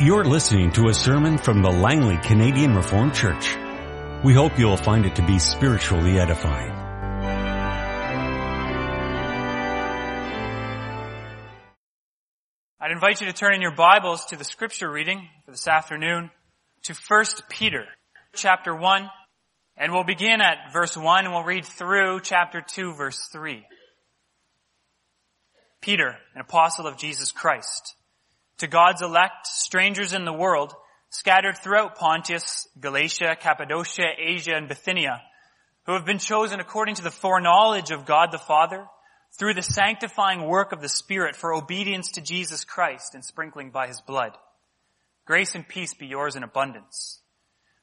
You're listening to a sermon from the Langley Canadian Reformed Church. We hope you'll find it to be spiritually edifying. I'd invite you to turn in your Bibles to the scripture reading for this afternoon to 1 Peter chapter 1 and we'll begin at verse 1 and we'll read through chapter 2 verse 3. Peter, an apostle of Jesus Christ, to God's elect, strangers in the world, scattered throughout Pontus, Galatia, Cappadocia, Asia, and Bithynia, who have been chosen according to the foreknowledge of God the Father, through the sanctifying work of the Spirit for obedience to Jesus Christ and sprinkling by His blood. Grace and peace be yours in abundance.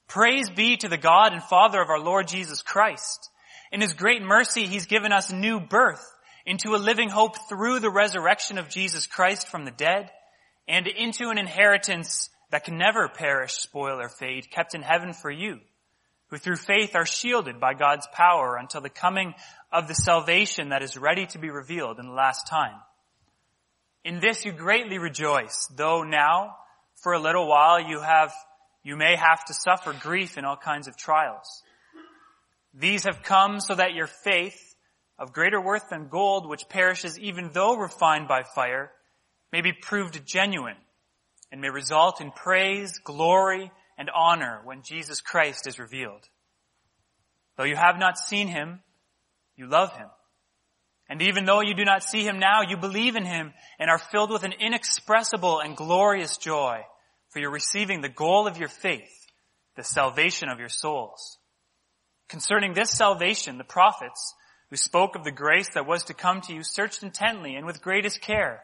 Praise be to the God and Father of our Lord Jesus Christ. In His great mercy, He's given us new birth into a living hope through the resurrection of Jesus Christ from the dead and into an inheritance that can never perish, spoil, or fade, kept in heaven for you, who through faith are shielded by God's power until the coming of the salvation that is ready to be revealed in the last time. In this you greatly rejoice, though now, for a little while, you have, you may have to suffer grief in all kinds of trials. These have come so that your faith, of greater worth than gold, which perishes even though refined by fire, may be proved genuine and may result in praise, glory, and honor when Jesus Christ is revealed. Though you have not seen him, you love him. And even though you do not see him now, you believe in him and are filled with an inexpressible and glorious joy, for you're receiving the goal of your faith, the salvation of your souls. Concerning this salvation, the prophets, who spoke of the grace that was to come to you, searched intently and with greatest care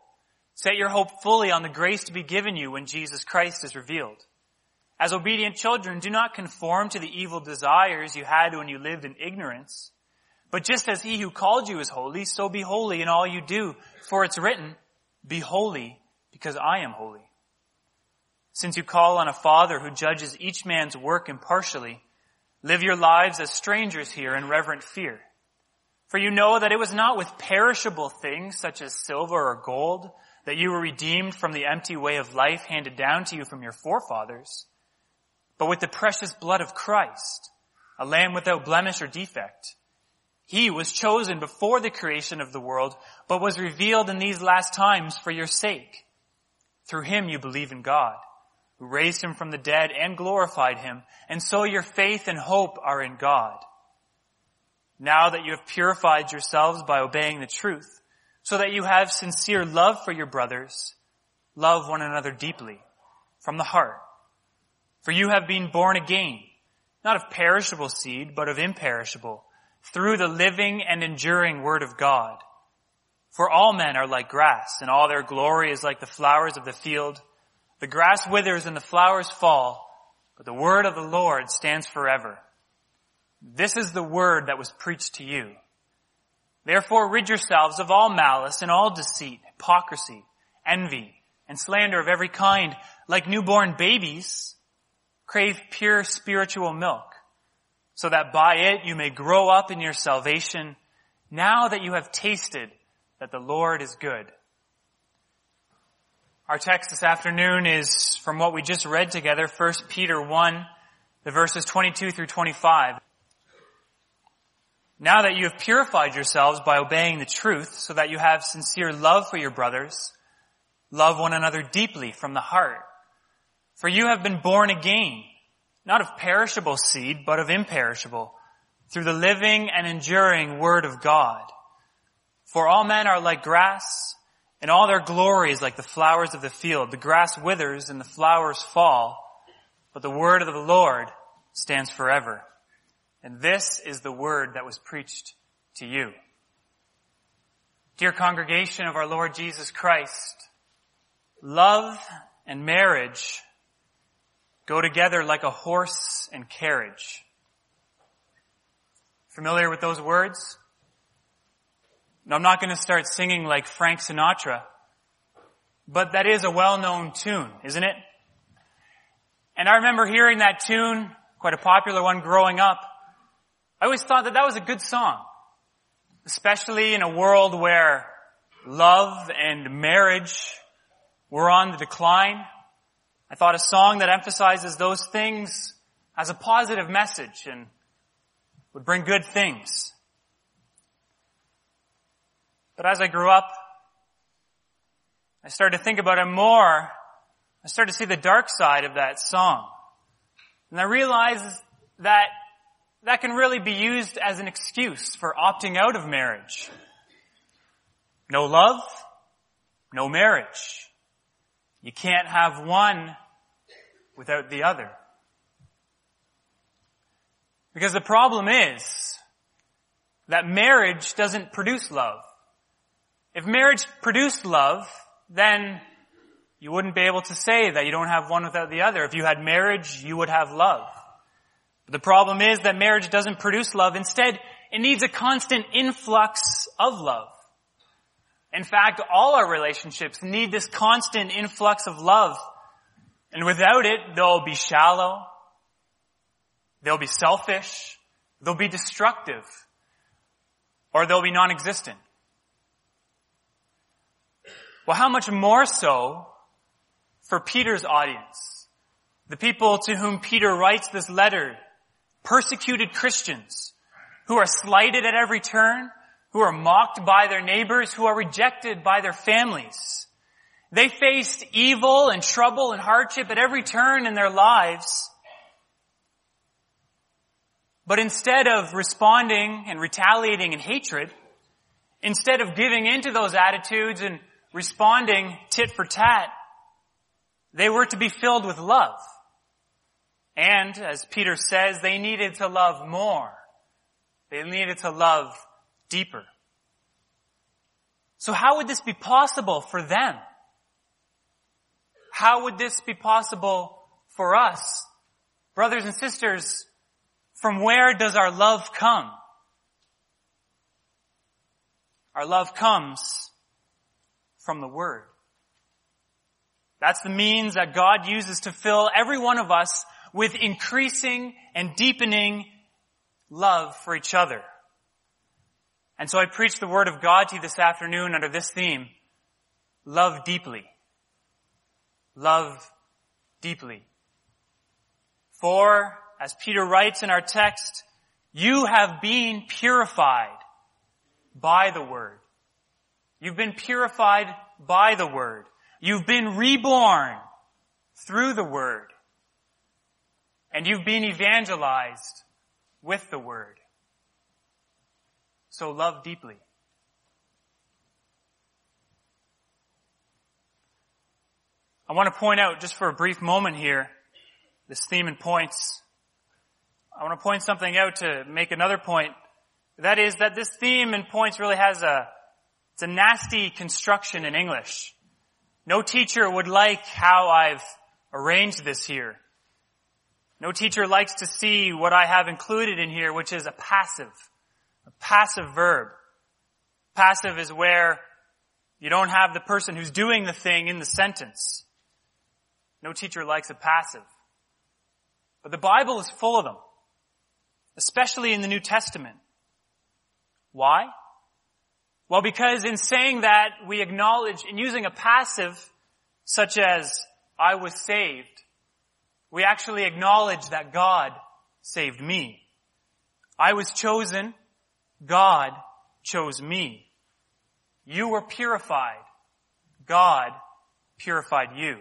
Set your hope fully on the grace to be given you when Jesus Christ is revealed. As obedient children, do not conform to the evil desires you had when you lived in ignorance. But just as he who called you is holy, so be holy in all you do. For it's written, be holy because I am holy. Since you call on a father who judges each man's work impartially, live your lives as strangers here in reverent fear. For you know that it was not with perishable things such as silver or gold that you were redeemed from the empty way of life handed down to you from your forefathers, but with the precious blood of Christ, a lamb without blemish or defect. He was chosen before the creation of the world, but was revealed in these last times for your sake. Through him you believe in God, who raised him from the dead and glorified him, and so your faith and hope are in God. Now that you have purified yourselves by obeying the truth, so that you have sincere love for your brothers, love one another deeply from the heart. For you have been born again, not of perishable seed, but of imperishable, through the living and enduring word of God. For all men are like grass, and all their glory is like the flowers of the field. The grass withers and the flowers fall, but the word of the Lord stands forever. This is the word that was preached to you. Therefore rid yourselves of all malice and all deceit, hypocrisy, envy, and slander of every kind. Like newborn babies, crave pure spiritual milk, so that by it you may grow up in your salvation, now that you have tasted that the Lord is good. Our text this afternoon is from what we just read together, 1 Peter 1, the verses 22 through 25. Now that you have purified yourselves by obeying the truth so that you have sincere love for your brothers, love one another deeply from the heart. For you have been born again, not of perishable seed, but of imperishable, through the living and enduring word of God. For all men are like grass, and all their glory is like the flowers of the field. The grass withers and the flowers fall, but the word of the Lord stands forever. And this is the word that was preached to you. Dear congregation of our Lord Jesus Christ, love and marriage go together like a horse and carriage. Familiar with those words? No, I'm not going to start singing like Frank Sinatra, but that is a well-known tune, isn't it? And I remember hearing that tune, quite a popular one growing up. I always thought that that was a good song, especially in a world where love and marriage were on the decline. I thought a song that emphasizes those things as a positive message and would bring good things. But as I grew up, I started to think about it more. I started to see the dark side of that song. And I realized that that can really be used as an excuse for opting out of marriage. No love, no marriage. You can't have one without the other. Because the problem is that marriage doesn't produce love. If marriage produced love, then you wouldn't be able to say that you don't have one without the other. If you had marriage, you would have love. The problem is that marriage doesn't produce love. Instead, it needs a constant influx of love. In fact, all our relationships need this constant influx of love. And without it, they'll be shallow. They'll be selfish. They'll be destructive. Or they'll be non-existent. Well, how much more so for Peter's audience? The people to whom Peter writes this letter, persecuted Christians who are slighted at every turn, who are mocked by their neighbors, who are rejected by their families. They faced evil and trouble and hardship at every turn in their lives. But instead of responding and retaliating in hatred, instead of giving into those attitudes and responding tit for tat, they were to be filled with love. And, as Peter says, they needed to love more. They needed to love deeper. So how would this be possible for them? How would this be possible for us? Brothers and sisters, from where does our love come? Our love comes from the Word. That's the means that God uses to fill every one of us with increasing and deepening love for each other. And so I preach the Word of God to you this afternoon under this theme. Love deeply. Love deeply. For, as Peter writes in our text, you have been purified by the Word. You've been purified by the Word. You've been reborn through the Word. And you've been evangelized with the Word. So love deeply. I want to point out just for a brief moment here, this theme and points. I want to point something out to make another point. That is that this theme and points really has a, it's a nasty construction in English. No teacher would like how I've arranged this here. No teacher likes to see what I have included in here, which is a passive. A passive verb. Passive is where you don't have the person who's doing the thing in the sentence. No teacher likes a passive. But the Bible is full of them. Especially in the New Testament. Why? Well, because in saying that, we acknowledge, in using a passive, such as, I was saved, we actually acknowledge that God saved me. I was chosen, God chose me. You were purified. God purified you.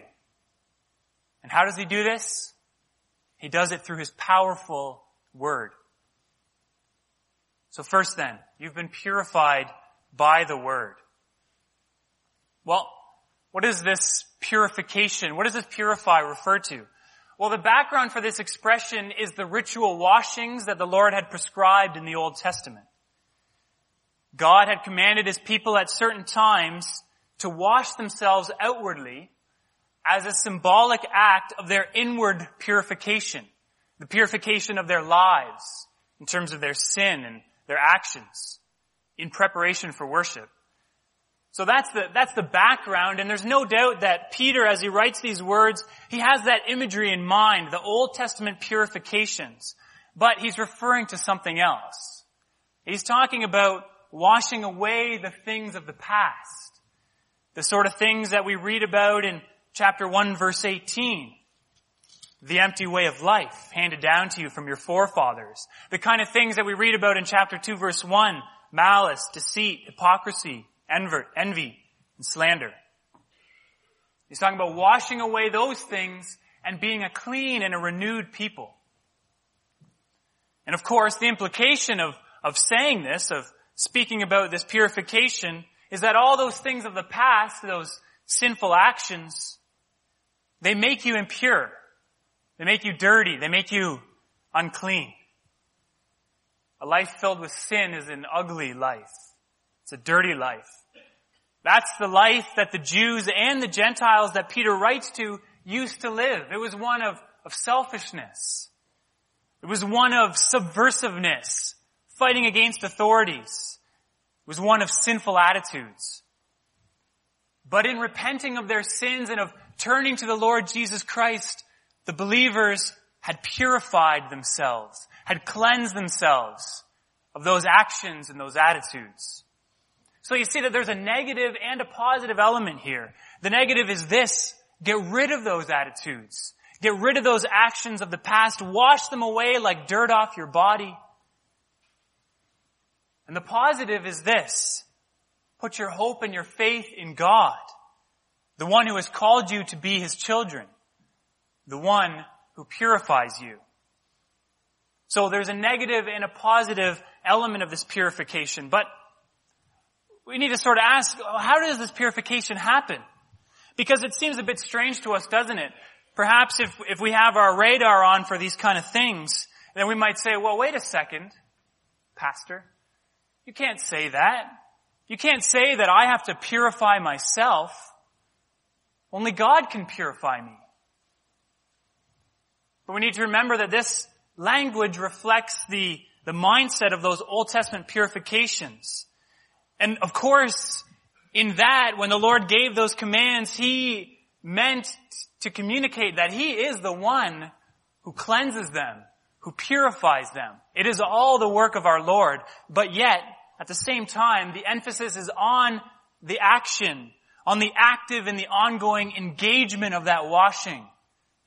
And how does he do this? He does it through his powerful word. So first then, you've been purified by the word. Well, what is this purification? What does this purify refer to? Well, the background for this expression is the ritual washings that the Lord had prescribed in the Old Testament. God had commanded his people at certain times to wash themselves outwardly as a symbolic act of their inward purification, the purification of their lives in terms of their sin and their actions in preparation for worship. So that's the, that's the background, and there's no doubt that Peter, as he writes these words, he has that imagery in mind, the Old Testament purifications. But he's referring to something else. He's talking about washing away the things of the past. The sort of things that we read about in chapter 1 verse 18. The empty way of life handed down to you from your forefathers. The kind of things that we read about in chapter 2 verse 1. Malice, deceit, hypocrisy, envy, and slander. He's talking about washing away those things and being a clean and a renewed people. And of course, the implication of, of saying this, of speaking about this purification, is that all those things of the past, those sinful actions, they make you impure. They make you dirty. They make you unclean. A life filled with sin is an ugly life. It's a dirty life. That's the life that the Jews and the Gentiles that Peter writes to used to live. It was one of, of selfishness. It was one of subversiveness, fighting against authorities. It was one of sinful attitudes. But in repenting of their sins and of turning to the Lord Jesus Christ, the believers had purified themselves, had cleansed themselves of those actions and those attitudes. So you see that there's a negative and a positive element here. The negative is this. Get rid of those attitudes. Get rid of those actions of the past. Wash them away like dirt off your body. And the positive is this. Put your hope and your faith in God. The one who has called you to be his children. The one who purifies you. So there's a negative and a positive element of this purification. But we need to sort of ask, how does this purification happen? Because it seems a bit strange to us, doesn't it? Perhaps if, if we have our radar on for these kind of things, then we might say, well, wait a second, pastor. You can't say that. You can't say that I have to purify myself. Only God can purify me. But we need to remember that this language reflects the, the mindset of those Old Testament purifications. And of course, in that, when the Lord gave those commands, He meant to communicate that He is the one who cleanses them, who purifies them. It is all the work of our Lord, but yet, at the same time, the emphasis is on the action, on the active and the ongoing engagement of that washing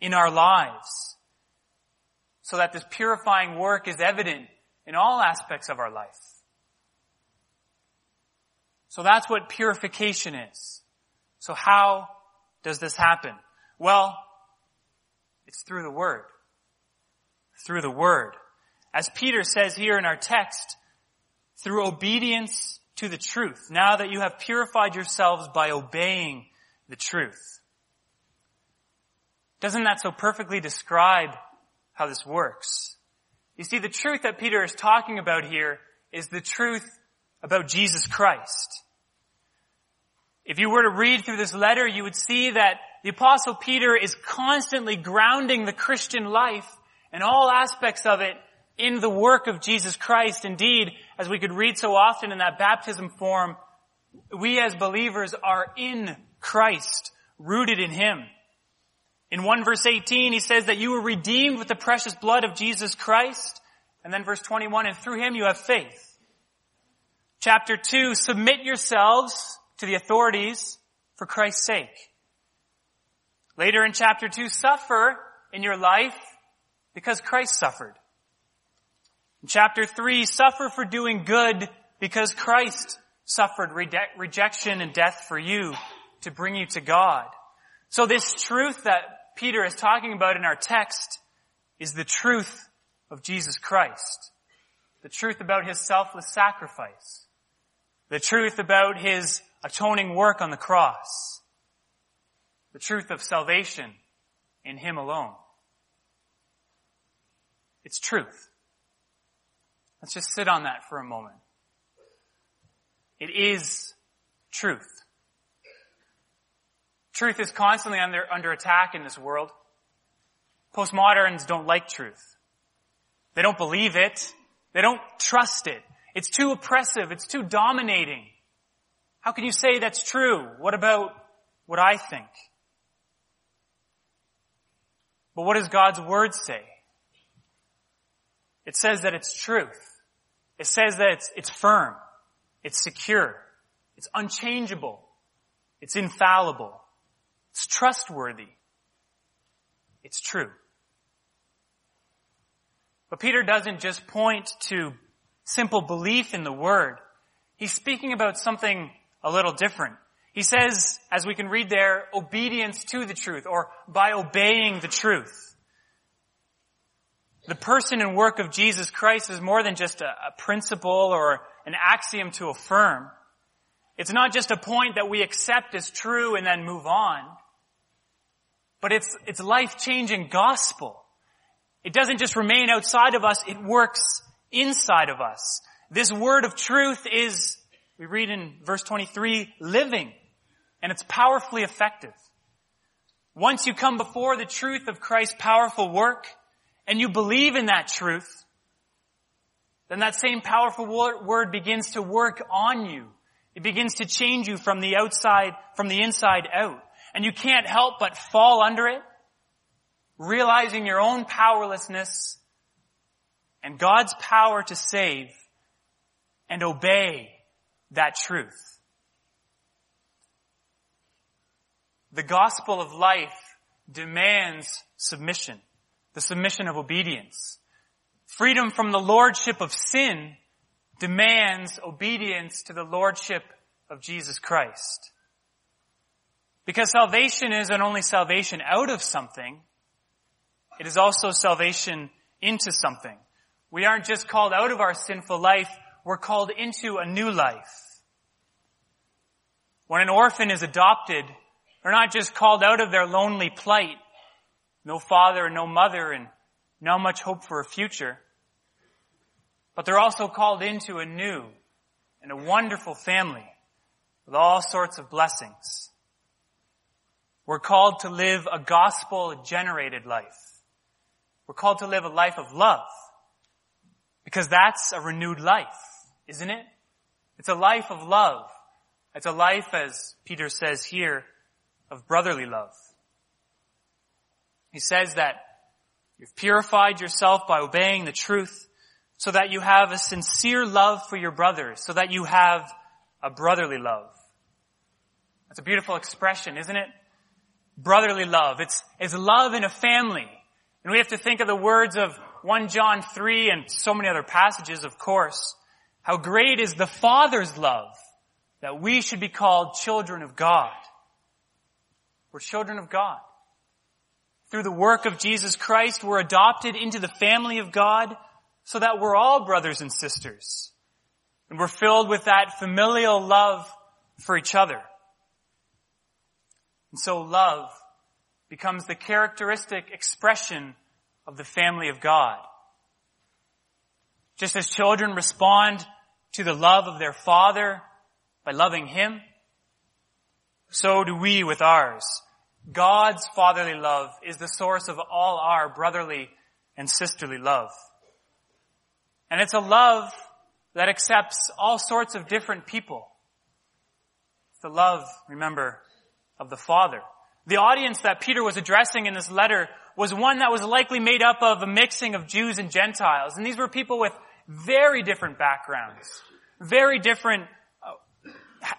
in our lives. So that this purifying work is evident in all aspects of our life. So that's what purification is. So how does this happen? Well, it's through the Word. Through the Word. As Peter says here in our text, through obedience to the truth, now that you have purified yourselves by obeying the truth. Doesn't that so perfectly describe how this works? You see, the truth that Peter is talking about here is the truth about Jesus Christ. If you were to read through this letter, you would see that the apostle Peter is constantly grounding the Christian life and all aspects of it in the work of Jesus Christ. Indeed, as we could read so often in that baptism form, we as believers are in Christ, rooted in Him. In 1 verse 18, he says that you were redeemed with the precious blood of Jesus Christ. And then verse 21, and through Him you have faith. Chapter 2, submit yourselves to the authorities for Christ's sake. Later in chapter 2, suffer in your life because Christ suffered. In chapter 3, suffer for doing good because Christ suffered rejection and death for you to bring you to God. So this truth that Peter is talking about in our text is the truth of Jesus Christ. The truth about His selfless sacrifice. The truth about His atoning work on the cross. The truth of salvation in Him alone. It's truth. Let's just sit on that for a moment. It is truth. Truth is constantly under, under attack in this world. Postmoderns don't like truth. They don't believe it. They don't trust it. It's too oppressive. It's too dominating. How can you say that's true? What about what I think? But what does God's Word say? It says that it's truth. It says that it's, it's firm. It's secure. It's unchangeable. It's infallible. It's trustworthy. It's true. But Peter doesn't just point to simple belief in the Word. He's speaking about something a little different. He says, as we can read there, obedience to the truth, or by obeying the truth. The person and work of Jesus Christ is more than just a, a principle or an axiom to affirm. It's not just a point that we accept as true and then move on, but it's, it's life-changing gospel. It doesn't just remain outside of us, it works inside of us. This word of truth is, we read in verse 23, living and it's powerfully effective. Once you come before the truth of Christ's powerful work and you believe in that truth, then that same powerful word begins to work on you. It begins to change you from the outside, from the inside out. And you can't help but fall under it, realizing your own powerlessness and God's power to save and obey that truth. The gospel of life demands submission, the submission of obedience. Freedom from the lordship of sin demands obedience to the lordship of Jesus Christ. Because salvation isn't only salvation out of something, it is also salvation into something. We aren't just called out of our sinful life, we're called into a new life. When an orphan is adopted, they're not just called out of their lonely plight, no father and no mother and not much hope for a future, but they're also called into a new and a wonderful family with all sorts of blessings. We're called to live a gospel generated life. We're called to live a life of love because that's a renewed life, isn't it? It's a life of love. It's a life, as Peter says here, of brotherly love. He says that you've purified yourself by obeying the truth so that you have a sincere love for your brothers, so that you have a brotherly love. That's a beautiful expression, isn't it? Brotherly love. It's, it's love in a family. And we have to think of the words of 1 John 3 and so many other passages, of course. How great is the Father's love that we should be called children of God. We're children of God. Through the work of Jesus Christ, we're adopted into the family of God so that we're all brothers and sisters. And we're filled with that familial love for each other. And so love becomes the characteristic expression of the family of God. Just as children respond to the love of their father by loving him, so do we with ours. God's fatherly love is the source of all our brotherly and sisterly love. And it's a love that accepts all sorts of different people. The love, remember, of the Father. The audience that Peter was addressing in this letter was one that was likely made up of a mixing of Jews and Gentiles. And these were people with very different backgrounds, very different uh,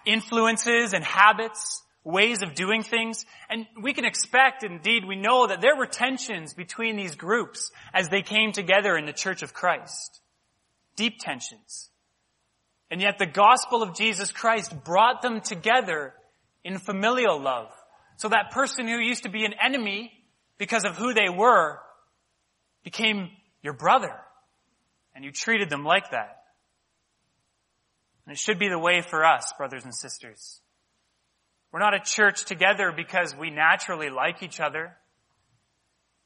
influences and habits, ways of doing things. And we can expect, indeed we know that there were tensions between these groups as they came together in the church of Christ. Deep tensions. And yet the gospel of Jesus Christ brought them together in familial love. So that person who used to be an enemy because of who they were became your brother. And you treated them like that. And it should be the way for us, brothers and sisters. We're not a church together because we naturally like each other,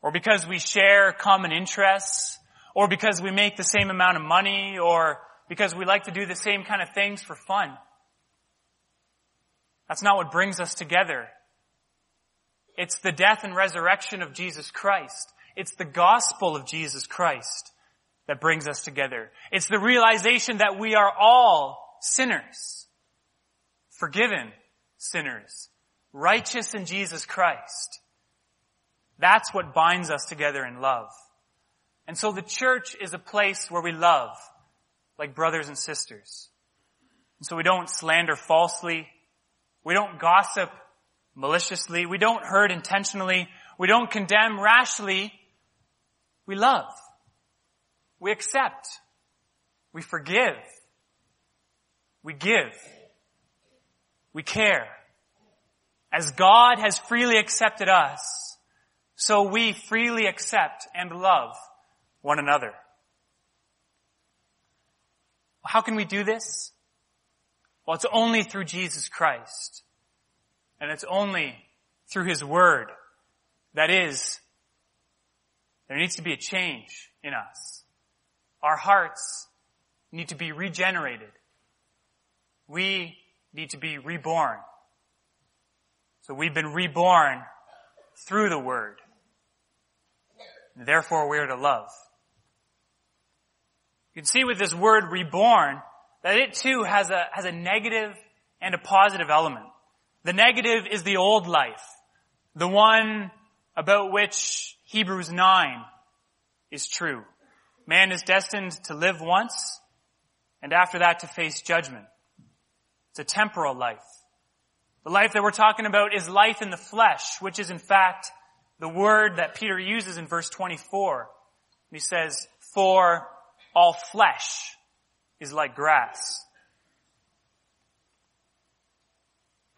or because we share common interests, or because we make the same amount of money, or because we like to do the same kind of things for fun. That's not what brings us together. It's the death and resurrection of Jesus Christ. It's the gospel of Jesus Christ that brings us together. It's the realization that we are all sinners, forgiven sinners, righteous in Jesus Christ. That's what binds us together in love. And so the church is a place where we love like brothers and sisters. And so we don't slander falsely. We don't gossip maliciously. We don't hurt intentionally. We don't condemn rashly. We love. We accept. We forgive. We give. We care. As God has freely accepted us, so we freely accept and love one another. How can we do this? Well, it's only through Jesus Christ. And it's only through His Word. That is, there needs to be a change in us. Our hearts need to be regenerated. We need to be reborn. So we've been reborn through the Word. Therefore we are to love. You can see with this word reborn that it too has a, has a negative and a positive element. The negative is the old life, the one about which Hebrews 9 is true. Man is destined to live once and after that to face judgment. It's a temporal life. The life that we're talking about is life in the flesh, which is in fact the word that Peter uses in verse 24. He says, for all flesh is like grass.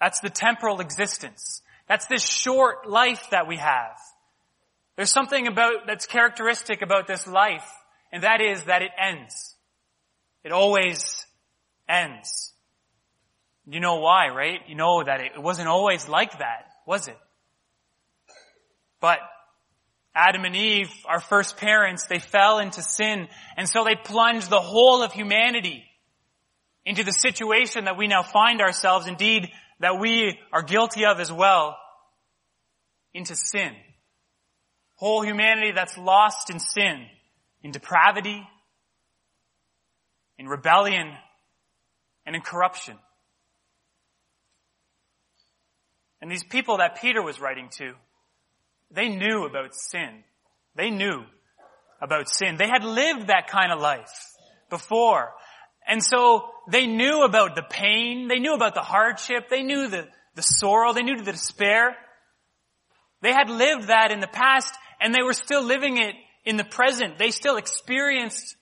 That's the temporal existence. That's this short life that we have. There's something about, that's characteristic about this life, and that is that it ends. It always ends. You know why, right? You know that it wasn't always like that, was it? But Adam and Eve, our first parents, they fell into sin, and so they plunged the whole of humanity into the situation that we now find ourselves, indeed, that we are guilty of as well, into sin. Whole humanity that's lost in sin, in depravity, in rebellion, and in corruption. And these people that Peter was writing to, they knew about sin. They knew about sin. They had lived that kind of life before. And so they knew about the pain. They knew about the hardship. They knew the, the sorrow. They knew the despair. They had lived that in the past and they were still living it in the present. They still experienced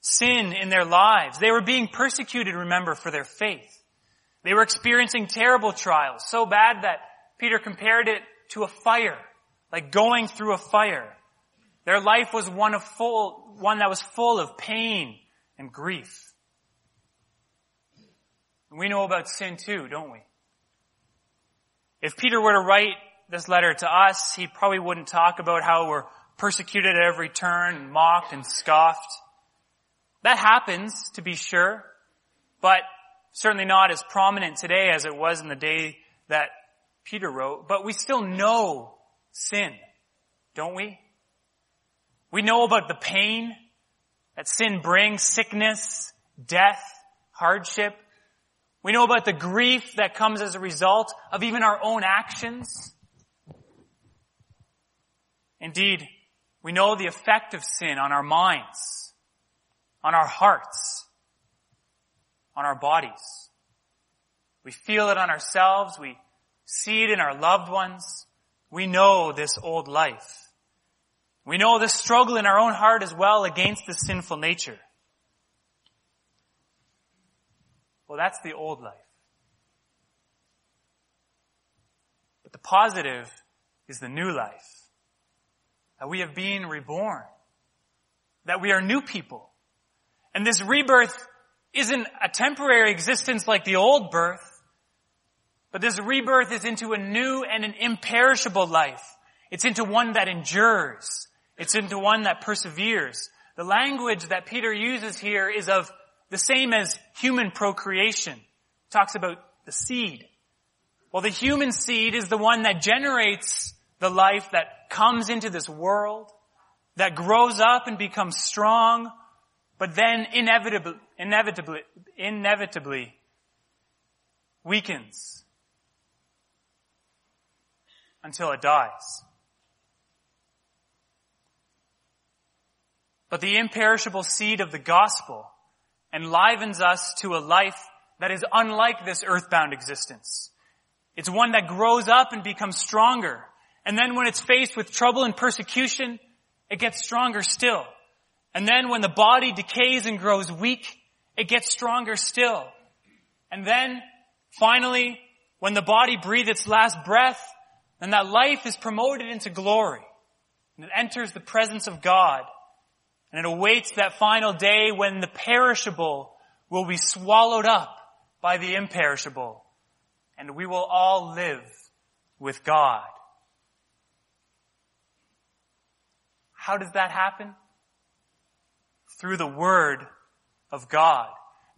sin in their lives. They were being persecuted, remember, for their faith. They were experiencing terrible trials, so bad that Peter compared it to a fire like going through a fire. Their life was one of full, one that was full of pain and grief. We know about sin too, don't we? If Peter were to write this letter to us, he probably wouldn't talk about how we're persecuted at every turn, mocked and scoffed. That happens, to be sure, but certainly not as prominent today as it was in the day that Peter wrote, but we still know sin, don't we? We know about the pain that sin brings, sickness, death, hardship. We know about the grief that comes as a result of even our own actions. Indeed, we know the effect of sin on our minds, on our hearts, on our bodies. We feel it on ourselves. We see it in our loved ones. We know this old life. We know the struggle in our own heart as well against the sinful nature. Well, that's the old life. But the positive is the new life. That we have been reborn. That we are new people. And this rebirth isn't a temporary existence like the old birth. But this rebirth is into a new and an imperishable life. It's into one that endures. It's into one that perseveres. The language that Peter uses here is of the same as human procreation. It talks about the seed. Well, the human seed is the one that generates the life that comes into this world, that grows up and becomes strong, but then inevitably, inevitably, inevitably weakens until it dies. But the imperishable seed of the gospel enlivens us to a life that is unlike this earthbound existence. It's one that grows up and becomes stronger. And then when it's faced with trouble and persecution, it gets stronger still. And then when the body decays and grows weak, it gets stronger still. And then finally, when the body breathes its last breath, then that life is promoted into glory. And it enters the presence of God. And it awaits that final day when the perishable will be swallowed up by the imperishable. And we will all live with God. How does that happen? Through the Word of God.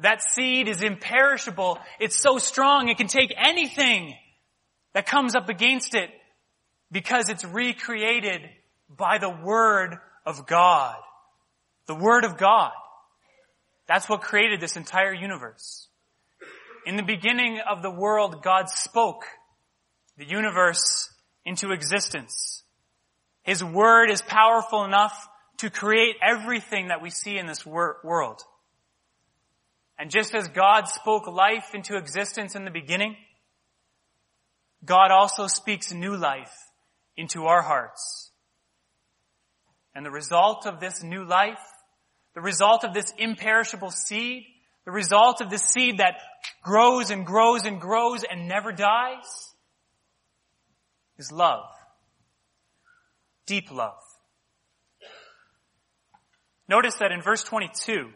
That seed is imperishable. It's so strong it can take anything that comes up against it because it's recreated by the Word of God. The Word of God. That's what created this entire universe. In the beginning of the world, God spoke the universe into existence. His Word is powerful enough to create everything that we see in this wor- world. And just as God spoke life into existence in the beginning, God also speaks new life into our hearts. And the result of this new life the result of this imperishable seed, the result of this seed that grows and grows and grows and never dies, is love. Deep love. Notice that in verse 22,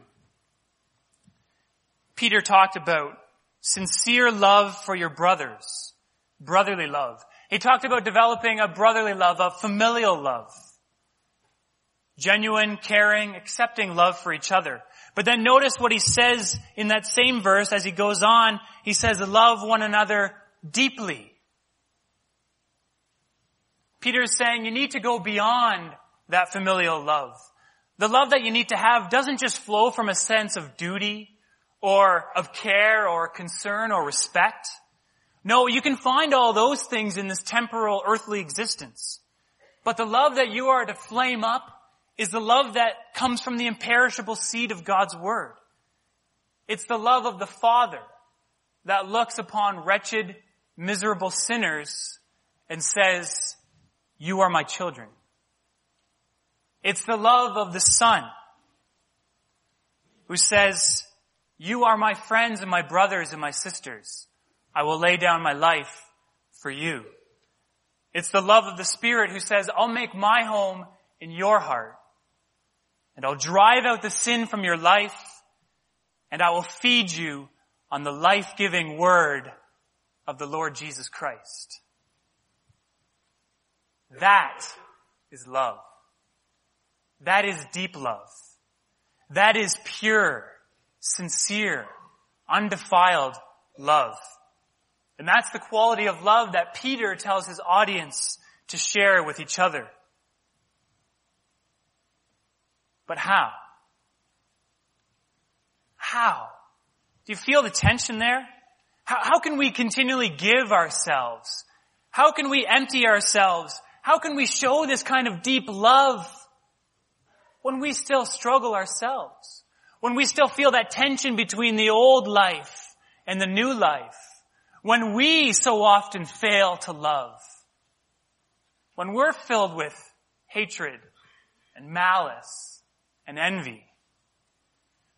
Peter talked about sincere love for your brothers, brotherly love. He talked about developing a brotherly love, a familial love genuine, caring, accepting love for each other. But then notice what he says in that same verse as he goes on. He says, love one another deeply. Peter is saying you need to go beyond that familial love. The love that you need to have doesn't just flow from a sense of duty or of care or concern or respect. No, you can find all those things in this temporal earthly existence. But the love that you are to flame up is the love that comes from the imperishable seed of God's Word. It's the love of the Father that looks upon wretched, miserable sinners and says, you are my children. It's the love of the Son who says, you are my friends and my brothers and my sisters. I will lay down my life for you. It's the love of the Spirit who says, I'll make my home in your heart and I'll drive out the sin from your life, and I will feed you on the life-giving word of the Lord Jesus Christ. That is love. That is deep love. That is pure, sincere, undefiled love. And that's the quality of love that Peter tells his audience to share with each other. But how? How? Do you feel the tension there? How, how can we continually give ourselves? How can we empty ourselves? How can we show this kind of deep love when we still struggle ourselves? When we still feel that tension between the old life and the new life? When we so often fail to love? When we're filled with hatred and malice and envy?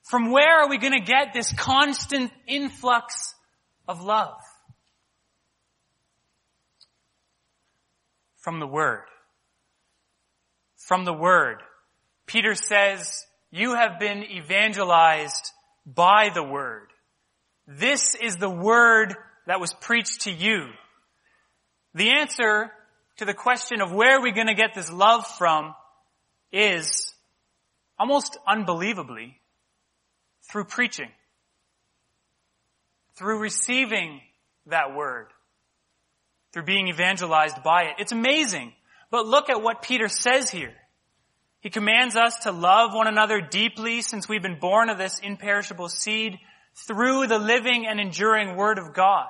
From where are we going to get this constant influx of love? From the Word. From the Word. Peter says, you have been evangelized by the Word. This is the Word that was preached to you. The answer to the question of where are we going to get this love from is almost unbelievably, through preaching, through receiving that word, through being evangelized by it. It's amazing. But look at what Peter says here. He commands us to love one another deeply since we've been born of this imperishable seed through the living and enduring Word of God.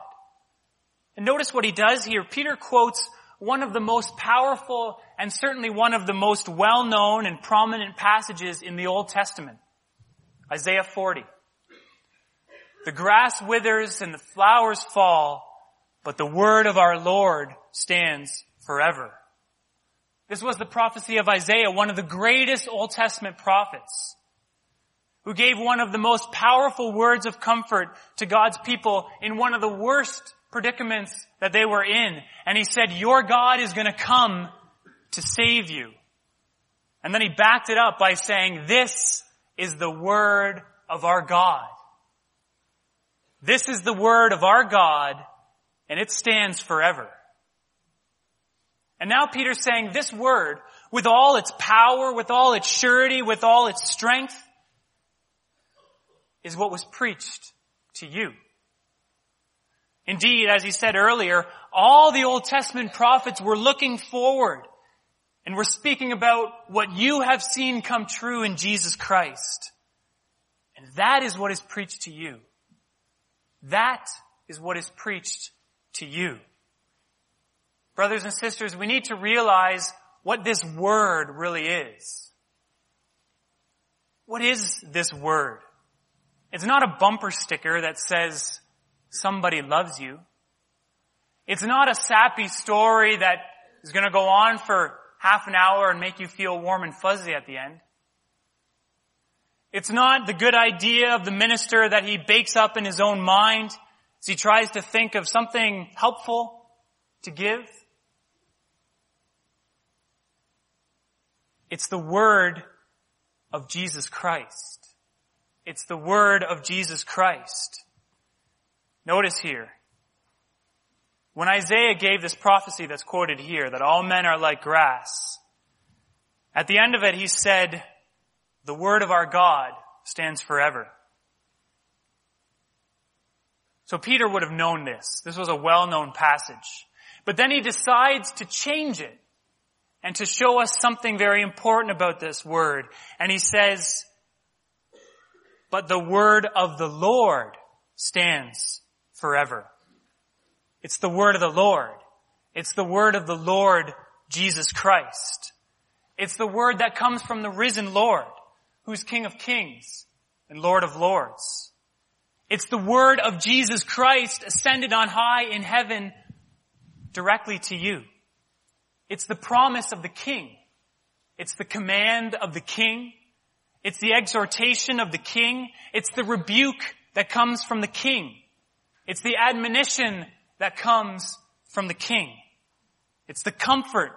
And notice what he does here. Peter quotes one of the most powerful and certainly one of the most well-known and prominent passages in the Old Testament. Isaiah 40. The grass withers and the flowers fall, but the word of our Lord stands forever. This was the prophecy of Isaiah, one of the greatest Old Testament prophets, who gave one of the most powerful words of comfort to God's people in one of the worst predicaments that they were in. And he said, your God is gonna come to save you. And then he backed it up by saying, this is the word of our God. This is the word of our God and it stands forever. And now Peter's saying this word, with all its power, with all its surety, with all its strength, is what was preached to you. Indeed, as he said earlier, all the Old Testament prophets were looking forward and were speaking about what you have seen come true in Jesus Christ. And that is what is preached to you. That is what is preached to you. Brothers and sisters, we need to realize what this word really is. What is this word? It's not a bumper sticker that says somebody loves you. It's not a sappy story that is going to go on for half an hour and make you feel warm and fuzzy at the end. It's not the good idea of the minister that he bakes up in his own mind as he tries to think of something helpful to give. It's the word of Jesus Christ. It's the word of Jesus Christ. Notice here, when Isaiah gave this prophecy that's quoted here, that all men are like grass, at the end of it he said, the word of our God stands forever. So Peter would have known this. This was a well-known passage. But then he decides to change it and to show us something very important about this word. And he says, but the word of the Lord stands forever. It's the word of the Lord. It's the word of the Lord Jesus Christ. It's the word that comes from the risen Lord, who's King of Kings and Lord of Lords. It's the word of Jesus Christ ascended on high in heaven directly to you. It's the promise of the King. It's the command of the King. It's the exhortation of the King. It's the rebuke that comes from the King. It's the admonition that comes from the king. It's the comfort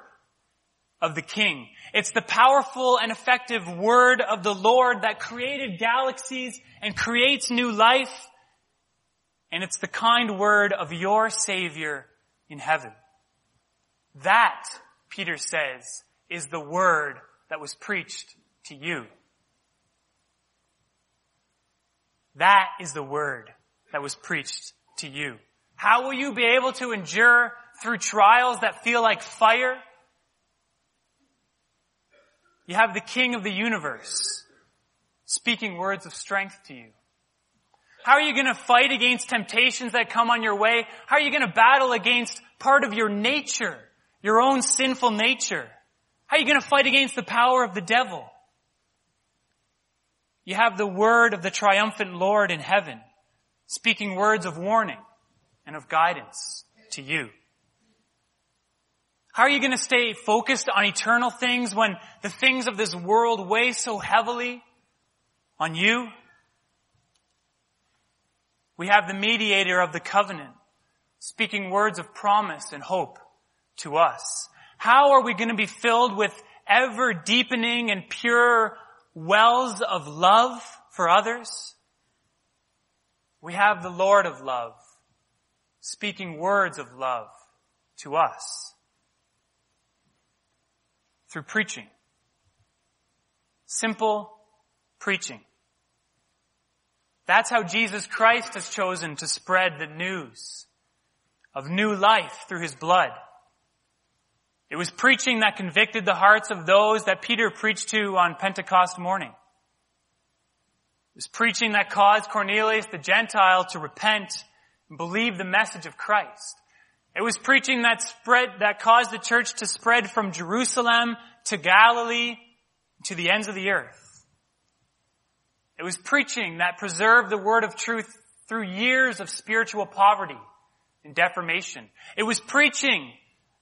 of the king. It's the powerful and effective word of the Lord that created galaxies and creates new life. And it's the kind word of your savior in heaven. That, Peter says, is the word that was preached to you. That is the word that was preached to you? How will you be able to endure through trials that feel like fire? You have the King of the universe speaking words of strength to you. How are you going to fight against temptations that come on your way? How are you going to battle against part of your nature, your own sinful nature? How are you going to fight against the power of the devil? You have the word of the triumphant Lord in heaven speaking words of warning and of guidance to you. How are you going to stay focused on eternal things when the things of this world weigh so heavily on you? We have the mediator of the covenant speaking words of promise and hope to us. How are we going to be filled with ever deepening and pure wells of love for others? We have the Lord of love speaking words of love to us through preaching. Simple preaching. That's how Jesus Christ has chosen to spread the news of new life through his blood. It was preaching that convicted the hearts of those that Peter preached to on Pentecost morning. It was preaching that caused Cornelius the Gentile to repent and believe the message of Christ. It was preaching that spread, that caused the church to spread from Jerusalem to Galilee to the ends of the earth. It was preaching that preserved the word of truth through years of spiritual poverty and deformation. It was preaching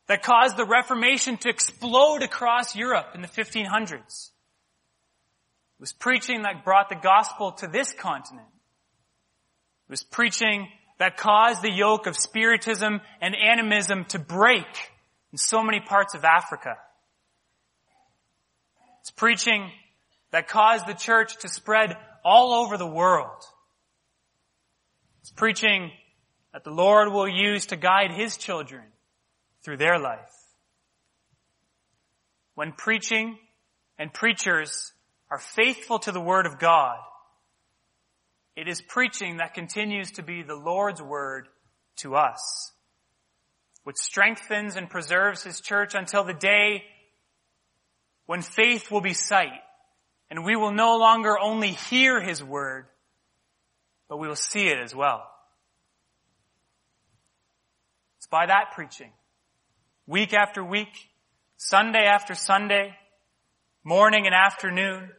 that caused the Reformation to explode across Europe in the 1500s. It was preaching that brought the gospel to this continent. It was preaching that caused the yoke of spiritism and animism to break in so many parts of Africa. It's preaching that caused the church to spread all over the world. It's preaching that the Lord will use to guide His children through their life. When preaching and preachers are faithful to the Word of God, it is preaching that continues to be the Lord's Word to us, which strengthens and preserves His church until the day when faith will be sight and we will no longer only hear His Word, but we will see it as well. It's by that preaching, week after week, Sunday after Sunday, morning and afternoon,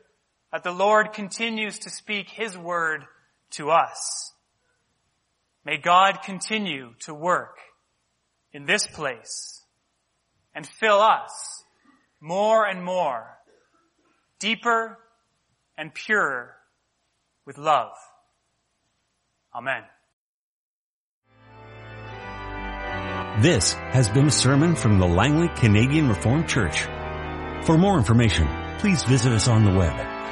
that the Lord continues to speak His Word to us. May God continue to work in this place and fill us more and more, deeper and purer with love. Amen. This has been a sermon from the Langley Canadian Reformed Church. For more information, please visit us on the web